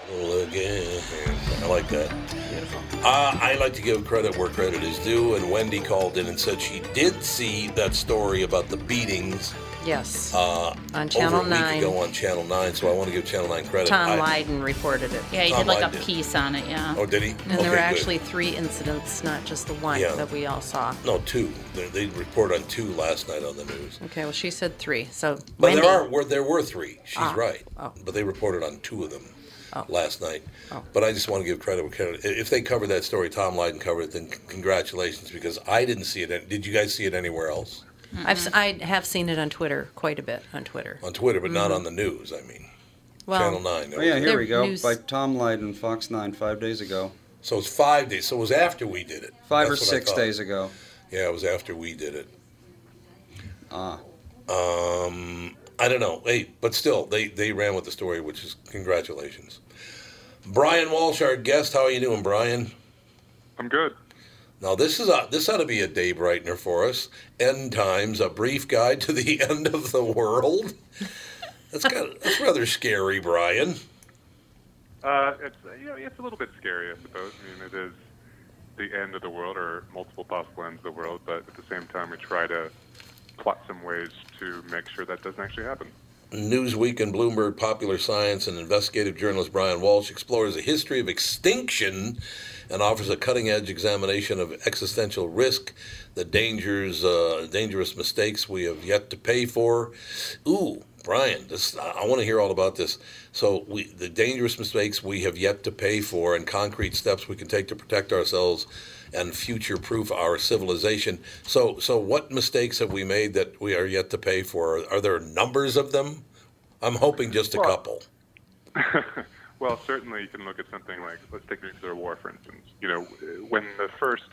Again. I like that. Uh, I like to give credit where credit is due, and Wendy called in and said she did see that story about the beatings Yes. uh, On Channel over a week 9. ago on Channel 9, so I want to give Channel 9 credit. Tom I- Lyden reported it. Yeah, he Tom did like Lyden a did. piece on it. Yeah. Oh, did he? And Okay, there were good. actually three incidents, not just the one Yeah. that we all saw. No, two. They, they report on two last night on the news. Okay, well, she said three. So, But Wendy, there are were there were three. She's Ah, right. oh. But they reported on two of them Oh. last night. Oh. But I just want to give credit where credit. If they covered that story, Tom Lyden covered it. Then congratulations, because I didn't see it. Did you guys see it anywhere else I've, s- I have seen it on Twitter quite a bit on Twitter. on Twitter, but not Mhm. on the news? I mean, Well, Channel Nine. Oh, yeah, here we go. news- By Tom Lyden, Fox 9, five days ago. So it's five days. So it was after we did it. Five or That's what I six days ago. Yeah, it was after we did it. Ah. Um, I don't know. Hey, but still, they they ran with the story, which is congratulations. Bryan Walsh, our guest. How are you doing, Bryan? I'm good. Now this is a, this ought to be a day brightener for us. End times, a brief guide to the end of the world. That's got that's rather scary, Bryan. Uh, it's you know, it's a little bit scary, I suppose. I mean, it is the end of the world or multiple possible ends of the world, but at the same time, we try to plot some ways to make sure that doesn't actually happen. Newsweek and Bloomberg popular science and investigative journalist Bryan Walsh explores the history of extinction and offers a cutting-edge examination of existential risk, the dangers, uh, dangerous mistakes we have yet to pay for. Ooh, Bryan, this I want to hear all about this. So, we, the dangerous mistakes we have yet to pay for, and concrete steps we can take to protect ourselves and future-proof our civilization. So, so what mistakes have we made that we are yet to pay for? Are there numbers of them? I'm hoping just a Well- couple. Well, certainly you can look at something like, let's take nuclear war, for instance. You know, when the first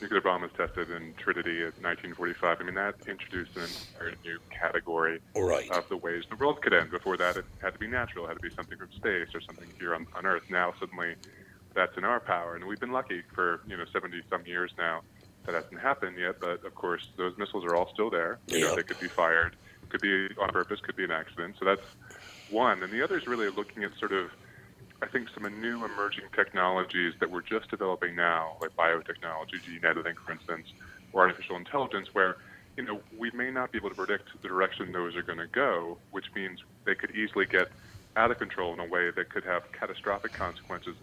nuclear bomb was tested in Trinity in 1945, I mean, that introduced an entire new category Right. of the ways the world could end. Before that, it had to be natural, it had to be something from space or something here on, on Earth. Now, suddenly, that's in our power. And we've been lucky for, you know, 70 some years now. That hasn't happened yet, but of course, those missiles are all still there. You know, Yeah. they could be fired, could be on purpose, could be an accident. So that's one. And the other is really looking at sort of, I think, some new emerging technologies that we're just developing now, like biotechnology, gene editing, for instance, or artificial intelligence, where you know we may not be able to predict the direction those are going to go, which means they could easily get out of control in a way that could have catastrophic consequences.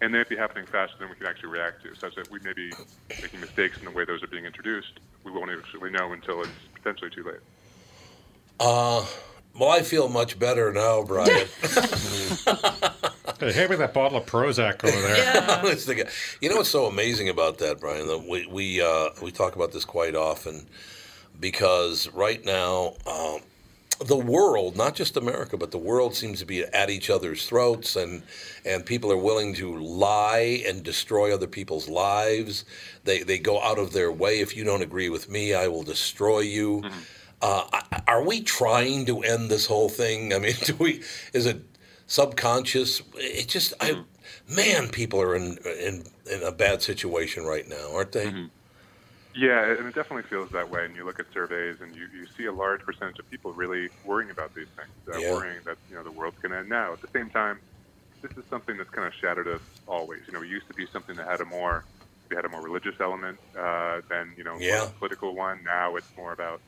And they'd be happening faster than we can actually react to, such that we may be making mistakes in the way those are being introduced. We won't actually know until it's potentially too late. Uh, well, I feel much better now, Bryan. Hey, hand me that bottle of Prozac over there. Honest to God. You know what's so amazing about that, Bryan? That we we uh, we talk about this quite often because right now um, the world, not just America, but the world seems to be at each other's throats, and and people are willing to lie and destroy other people's lives. They they go out of their way. If you don't agree with me, I will destroy you. Uh, are we trying to end this whole thing? I mean, do we? Is it subconscious? It just, I, man, people are in in in a bad situation right now, aren't they? Yeah, and it definitely feels that way. And you look at surveys, and you, you see a large percentage of people really worrying about these things, uh, Yeah. worrying that you know the world's going to end now. At the same time, this is something that's kind of shadowed us always. You know, it used to be something that had a more we had a more religious element uh, than you know Yeah. a political one. Now it's more about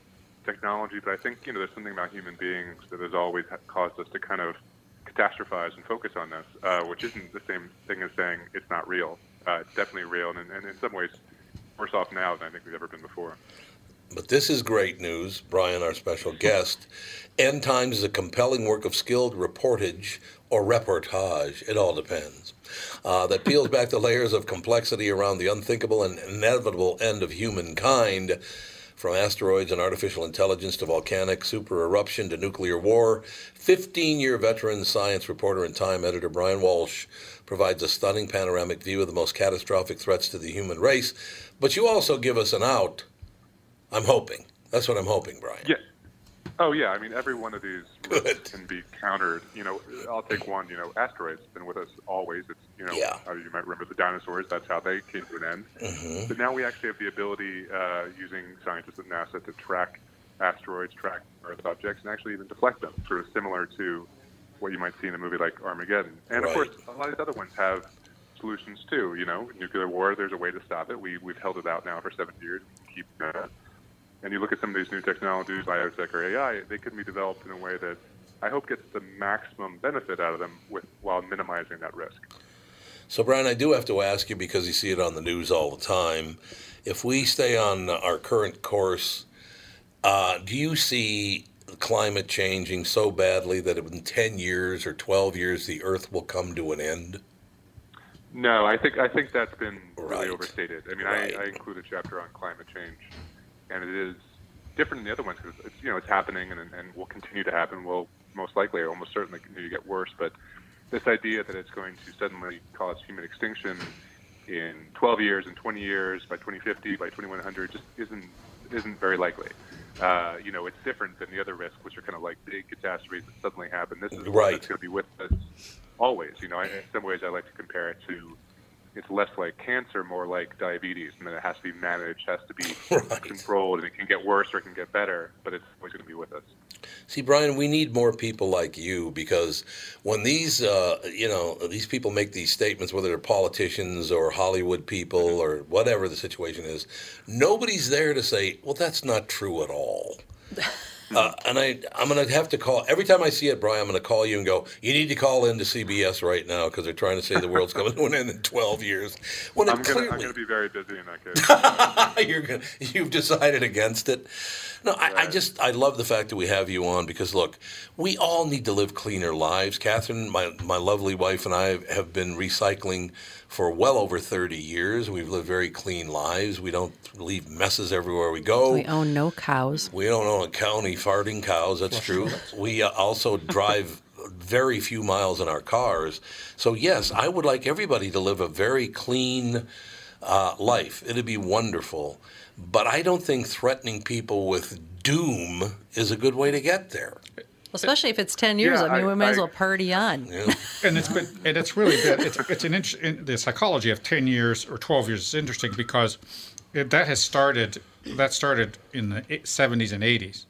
technology. But I think you know there's something about human beings that has always caused us to kind of catastrophize and focus on this, uh, which isn't the same thing as saying it's not real. Uh, it's definitely real, and, and in some ways worse off now than I think we've ever been before. But this is great news, Bryan, our special guest. End Times is a compelling work of skilled reportage or reportage, it all depends, uh, that peels back the layers of complexity around the unthinkable and inevitable end of humankind. From asteroids and artificial intelligence to volcanic super eruption to nuclear war, 15 year veteran science reporter and Time editor Bryan Walsh provides a stunning panoramic view of the most catastrophic threats to the human race. But you also give us an out I'm hoping. That's what I'm hoping, Bryan. Yeah. Oh yeah, I mean every one of these can be countered. You know, I'll take one. You know, asteroids been with us always. It's you know, Yeah. uh, you might remember the dinosaurs. That's how they came to an end. Mhm. But now we actually have the ability, uh, using scientists at NASA, to track asteroids, track Earth objects, and actually even deflect them. Sort of similar to what you might see in a movie like Armageddon. And of course, a lot of these other ones have solutions too. You know, nuclear war. There's a way to stop it. We we've held it out now for seven years. We keep that. And you look at some of these new technologies, biotech or AI, they can be developed in a way that I hope gets the maximum benefit out of them with while minimizing that risk. So, Bryan, I do have to ask you because you see it on the news all the time. If we stay on our current course, uh, do you see climate changing so badly that in 10 years or 12 years the Earth will come to an end? No, I think I think that's been really Right. overstated. I mean, Right. I, I include a chapter on climate change, and it is different than the other ones because it's you know it's happening and and will continue to happen. Will most likely, almost certainly, continue to get worse. But this idea that it's going to suddenly cause human extinction in 12 years, in 20 years, by 2050, by 2100, just isn't isn't very likely. Uh, you know, it's different than the other risks, which are kind of like big catastrophes that suddenly happen. This is Right. that's going to be with us always. You know, I, in some ways, I like to compare it to it's less like cancer, more like diabetes, and then it has to be managed, has to be controlled, and it can get worse or it can get better, but it's always going to be with us. See, Bryan, we need more people like you because when these, uh, you know, these people make these statements, whether they're politicians or Hollywood people or whatever the situation is, nobody's there to say, "Well, that's not true at all." Uh, and I, I'm going to have to call every time I see it, Bryan. I'm going to call you and go. You need to call into CBS right now because they're trying to say the world's coming to an end in 12 years. When I'm going to I'm clearly going to be very busy in that case. You're gonna, you've decided against it. No, I, I just I love the fact that we have you on because look, we all need to live cleaner lives. Catherine, my my lovely wife, and I have been recycling for well over thirty years. We've lived very clean lives. We don't leave messes everywhere we go. We own no cows. We don't own a county farting cows. That's true. We uh, also drive very few miles in our cars. So yes, I would like everybody to live a very clean uh, life. It'd be wonderful. But I don't think threatening people with doom is a good way to get there. Especially if it's 10 years. Yeah, I mean, I- we might as well party on. and it's been and it's really been it's, it's an inter- in the psychology of 10 years or 12 years is interesting because it, that has started that started in the 70s and 80s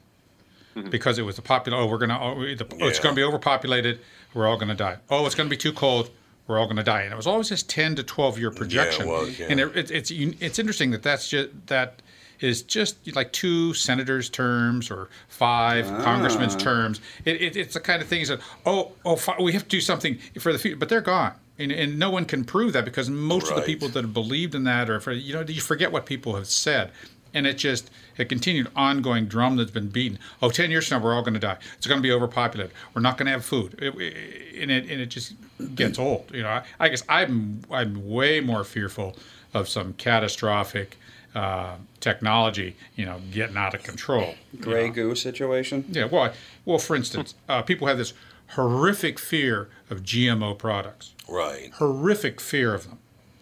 mm-hmm. because it was the popular oh we're gonna oh, we- the, oh, it's gonna be overpopulated we're all gonna die oh it's gonna be too cold we're all gonna die and it was always this 10 to 12 year projection yeah, it was, yeah. and it, it, it's it's interesting that that's just that is just like two senators' terms or five congressmen's Ah. terms. It, it, it's the kind of thing that oh oh we have to do something for the future, but they're gone. And, and no one can prove that because most of the people that have believed in that or for, you know you forget what people have said. And it just a continued ongoing drum that's been beaten. Oh 10 years from now we're all going to die. It's going to be overpopulated. We're not going to have food. It- and, it, and it just gets old you know. I, I guess i'm i'm way more fearful of some catastrophic uh, technology you know getting out of control Gray goo situation. yeah, well, well, for instance, uh, people have this horrific fear of GMO products. Right. Horrific fear of them.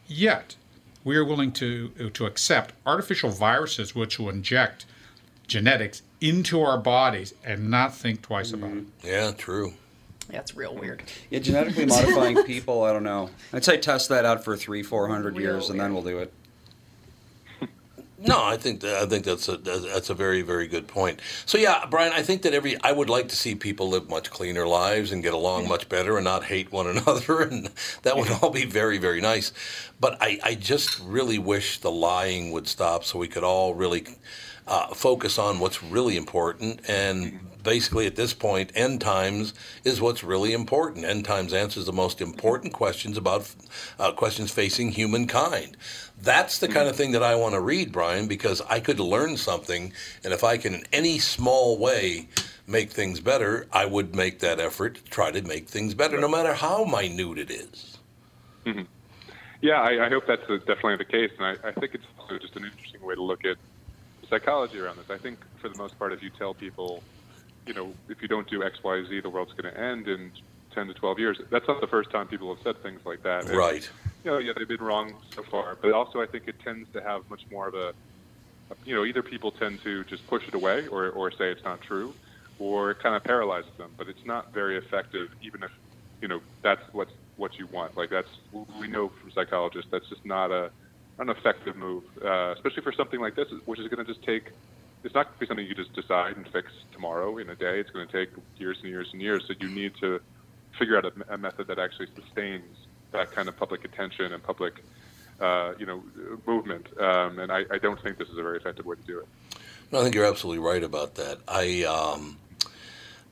Yet, we are willing to to accept artificial viruses which will inject genetics into our bodies and not think twice about it. Yeah, true. That's real weird. Yeah, genetically modifying people. I don't know. I'd say test that out for three, four hundred years, and then we'll do it. No, I think that, I think that's a that's a very very good point. So yeah, Bryan, I think that every I would like to see people live much cleaner lives and get along much better and not hate one another, and that would all be very very nice. But I I just really wish the lying would stop so we could all really uh, focus on what's really important and. Basically, at this point, end times is what's really important. End times answers the most important questions about uh, questions facing humankind. That's the kind of thing that I want to read, Bryan, because I could learn something, and if I can, in any small way, make things better, I would make that effort to try to make things better, no matter how minute it is. Mhm. Yeah, I, I hope that's definitely the case, and I, I think it's also just an interesting way to look at psychology around this. I think for the most part, if you tell people, you know, if you don't do X, Y, Z, the world's going to end in 10 to 12 years. That's not the first time people have said things like that. And, Right. You know, yeah, they've been wrong so far, but also I think it tends to have much more of a, you know, either people tend to just push it away or, or say it's not true, or it kind of paralyzes them. But it's not very effective, even if, you know, that's what's what you want. Like that's we know from psychologists that's just not a an effective move, uh, especially for something like this, which is going to just take. It's not going to be something you just decide and fix tomorrow in a day. It's going to take years and years and years. So you need to figure out a, a method that actually sustains that kind of public attention and public, uh, you know, movement. Um, and I, I don't think this is a very effective way to do it. No, I think you're absolutely right about that. I, um,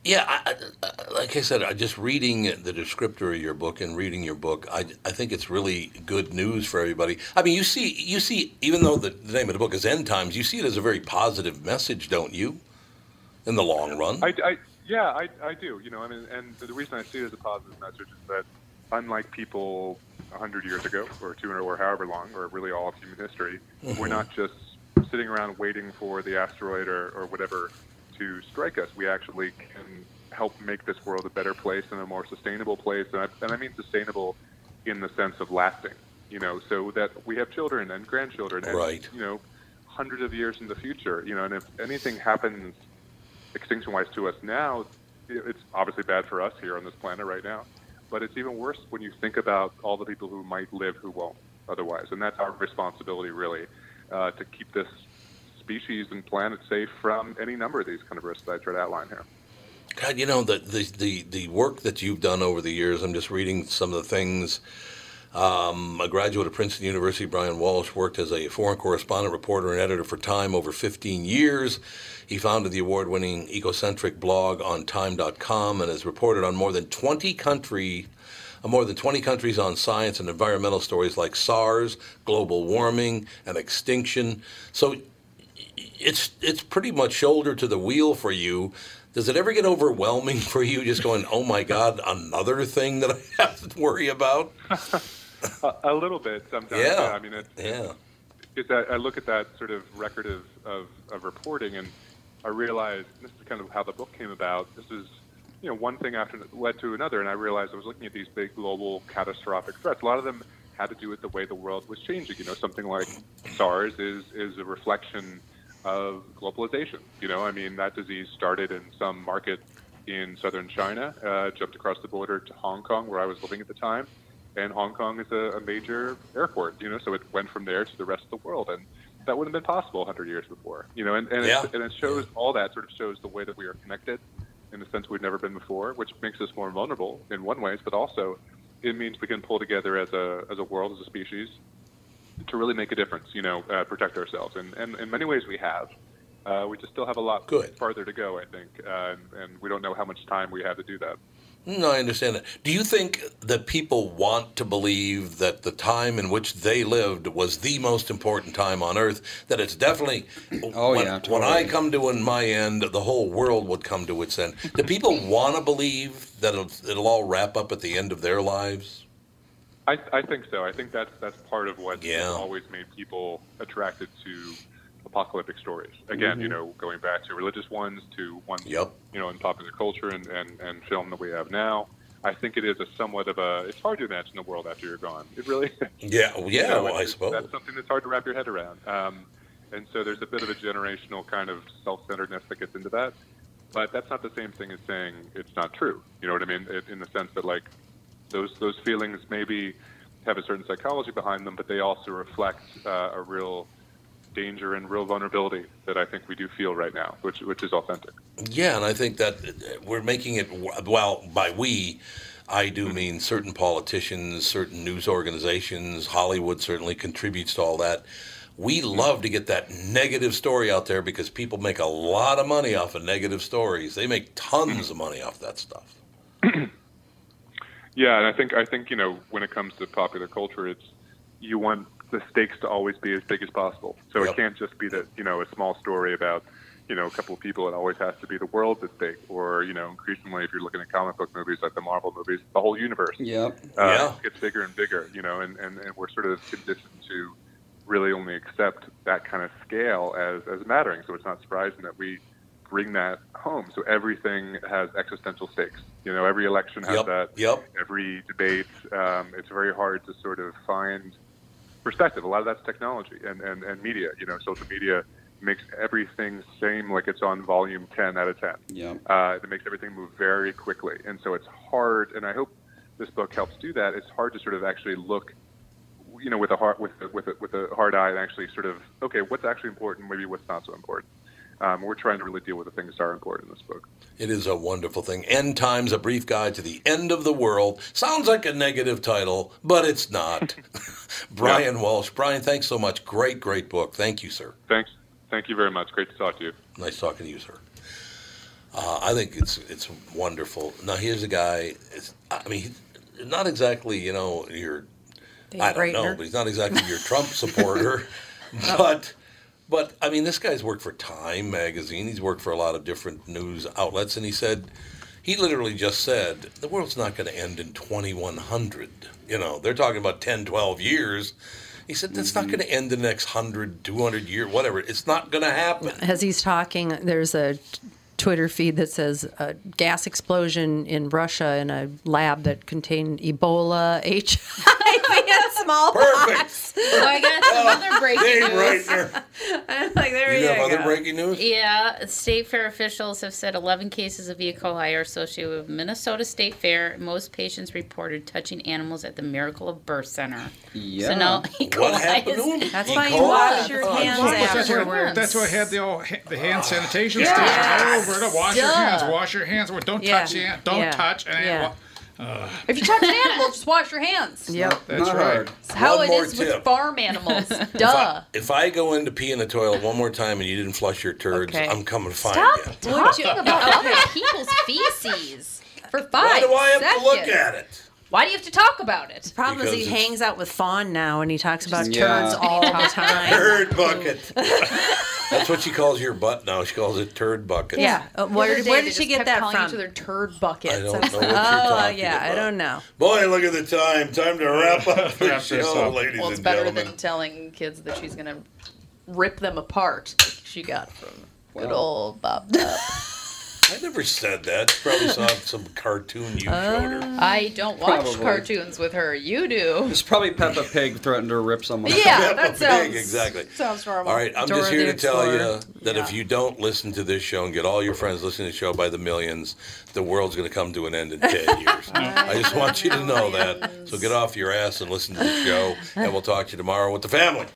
yeah, I, I, like I said, I just reading the descriptor of your book and reading your book, I, I think it's really good news for everybody. I mean, you see, you see, even though the, the name of the book is End Times, you see it as a very positive message, don't you? In the long run. I, I yeah, I, I do. You know, I mean, and the reason I see it as a positive message is that unlike people 100 years ago, or 200, or however long, or really all of human history, Mhm. we're not just sitting around waiting for the asteroid or, or whatever to strike us. We actually can help make this world a better place and a more sustainable place. And I, and I mean sustainable in the sense of lasting, you know, so that we have children and grandchildren and, Right. you know, hundreds of years in the future, you know, and if anything happens extinction wise to us now, it's obviously bad for us here on this planet right now. But it's even worse when you think about all the people who might live who won't otherwise. And that's our responsibility, really, uh, to keep this species and planet safe from any number of these kind of risks that I try to outline here. God, you know the, the the the work that you've done over the years. I'm just reading some of the things. Um, a graduate of Princeton University, Bryan Walsh worked as a foreign correspondent, reporter, and editor for Time over 15 years. He founded the award-winning ecocentric blog on Time.com and has reported on more than 20 country, uh, more than 20 countries on science and environmental stories like SARS, global warming, and extinction. So it's it's pretty much shoulder to the wheel for you. Does it ever get overwhelming for you, just going, "Oh my God, another thing that I have to worry about"? a, a little bit sometimes. Yeah. I mean, it's, Yeah. it's that I look at that sort of record of, of, of reporting and I realize this is kind of how the book came about. This is, you know, one thing after led to another, and I realized I was looking at these big global catastrophic threats. A lot of them had to do with the way the world was changing. You know, something like SARS is is a reflection of globalization. You know, I mean, that disease started in some market in southern China, uh, jumped across the border to Hong Kong, where I was living at the time, and Hong Kong is a, a major airport. You know, so it went from there to the rest of the world, and that wouldn't have been possible 100 years before. You know, and and, Yeah. it, and it shows all that sort of shows the way that we are connected in a sense we've never been before, which makes us more vulnerable in one ways, but also it means we can pull together as a as a world, as a species, to really make a difference. You know, uh, protect ourselves, and, and in many ways we have. Uh, we just still have a lot farther to go, I think, uh, and, and we don't know how much time we have to do that. No, I understand that. Do you think that people want to believe that the time in which they lived was the most important time on Earth? That it's definitely. Oh, when, yeah, When I come to in my end, the whole world would come to its end. Do people want to believe that it'll, it'll all wrap up at the end of their lives? I, I think so. I think that's that's part of what Yeah. has always made people attracted to apocalyptic stories. Again, you Mhm. know, going back to religious ones, to ones Yep. you know in popular culture and, and, and film that we have now. I think it is a somewhat of a. It's hard to imagine the world after you're gone. It really. Yeah, well, you yeah, know, well, I suppose. that's something that's hard to wrap your head around. Um, and so there's a bit of a generational kind of self-centeredness that gets into that. But that's not the same thing as saying it's not true. You know what I mean? It, in the sense that like those those feelings maybe have a certain psychology behind them, but they also reflect uh, a real danger and real vulnerability that I think we do feel right now, which which is authentic. Yeah, and I think that uh, we're making it, well, by we, I do mean certain politicians, certain news organizations, Hollywood certainly contributes to all that. We love to get that negative story out there because people make a lot of money off of negative stories. They make tons of money off that stuff. Yeah, and I think I think you know when it comes to popular culture, it's you want the stakes to always be as big as possible. So it can't just be that you know a small story about you know a couple of people. It always has to be the world that's big, or you know increasingly if you're looking at comic book movies like the Marvel movies, the whole universe. Yep. Uh, Yeah. gets bigger and bigger. You know, and, and, and we're sort of conditioned to really only accept that kind of scale as as mattering. So it's not surprising that we bring that home. So everything has existential stakes. You know, every election has Yep, that. yep. Every debate. Um, it's very hard to sort of find perspective. A lot of that's technology and, and, and media. You know, social media makes everything seem like it's on volume 10 out of 10. Yeah. Uh, it makes everything move very quickly. And so it's hard, and I hope this book helps do that. It's hard to sort of actually look, you know, with a hard, with a, with a, with a hard eye and actually sort of, okay, what's actually important, maybe what's not so important. Um, we're trying to really deal with the things that are important in this book. It is a wonderful thing. End Times, a brief guide to the end of the world. Sounds like a negative title, but it's not. Bryan Walsh. Bryan, thanks so much. Great, great book. Thank you, sir. Thanks. Thank you very much. Great to talk to you. Nice talking to you, sir. Uh, I think it's it's wonderful. Now here's a guy. It's, I mean, not exactly you know your. Dave I don't know, but he's not exactly your Trump supporter. but but I mean, this guy's worked for Time magazine. He's worked for a lot of different news outlets, and he said he literally just said the world's not going to end in 2100. You know, they're talking about 10, 12 years. He said that's not going to end in the next 100, 200 years, whatever. It's not going to happen. As he's talking, there's a Twitter feed that says a gas explosion in Russia in a lab that contained Ebola, HIV, and smallpox. So oh, I got some oh, other breaking Dave news. Reitner. I'm like, there You you, have other go. breaking news? Yeah, state fair officials have said 11 cases of E. coli are associated with Minnesota State Fair. Most patients reported touching animals at the Miracle of Birth Center. Yeah. So now E. What coli happened is- That's E. why you coli? wash your Oh, hands geez. That's why, afterwards. that's why I had the old, the hand sanitation Yeah. station all over to wash your hands. Wash your hands. Well, Don't Yeah. touch the hand. Don't Yeah. touch. And Yeah. wa- uh, If you touch an animal, just wash your hands. Yep. that's Not right. hard. It's how One it more is tip. with farm animals. If I, Duh. if I go in to pee in the toilet one more time and you didn't flush your turds, Okay. I'm coming to find you. Stop you. talking about other people's feces for five Why do I have seconds. to look at it? Why do you have to talk about it? The problem is he Because it's- hangs out with Fawn now, and he talks about Yeah. turds all the time. Turd bucket. That's what she calls your butt now. She calls it turd bucket. Yeah. Uh, The where other did, day where they did she just get kept that calling from? Each other turd buckets. I don't know what you're oh, talking yeah, about. I don't know. Boy, look at the time. Time to wrap up the Wrap this show, up. ladies Well, it's and better gentlemen. than telling kids that she's gonna rip them apart. Like she got from good old Bob Dub. I never said that. You probably saw some cartoon you showed her. Um, I don't watch Probably. cartoons with her. You do. It's probably Peppa Pig threatened to rip someone. Yeah, Peppa that Pig, sounds exactly. Sounds normal. All right, I'm Dora just the here to tell you Explorer. that if you don't listen to this show and get all your friends listening to the show by the millions, the world's going to come to an end in 10 years. I just want you to oh, know that. So get off your ass and listen to the show, and we'll talk to you tomorrow with the family.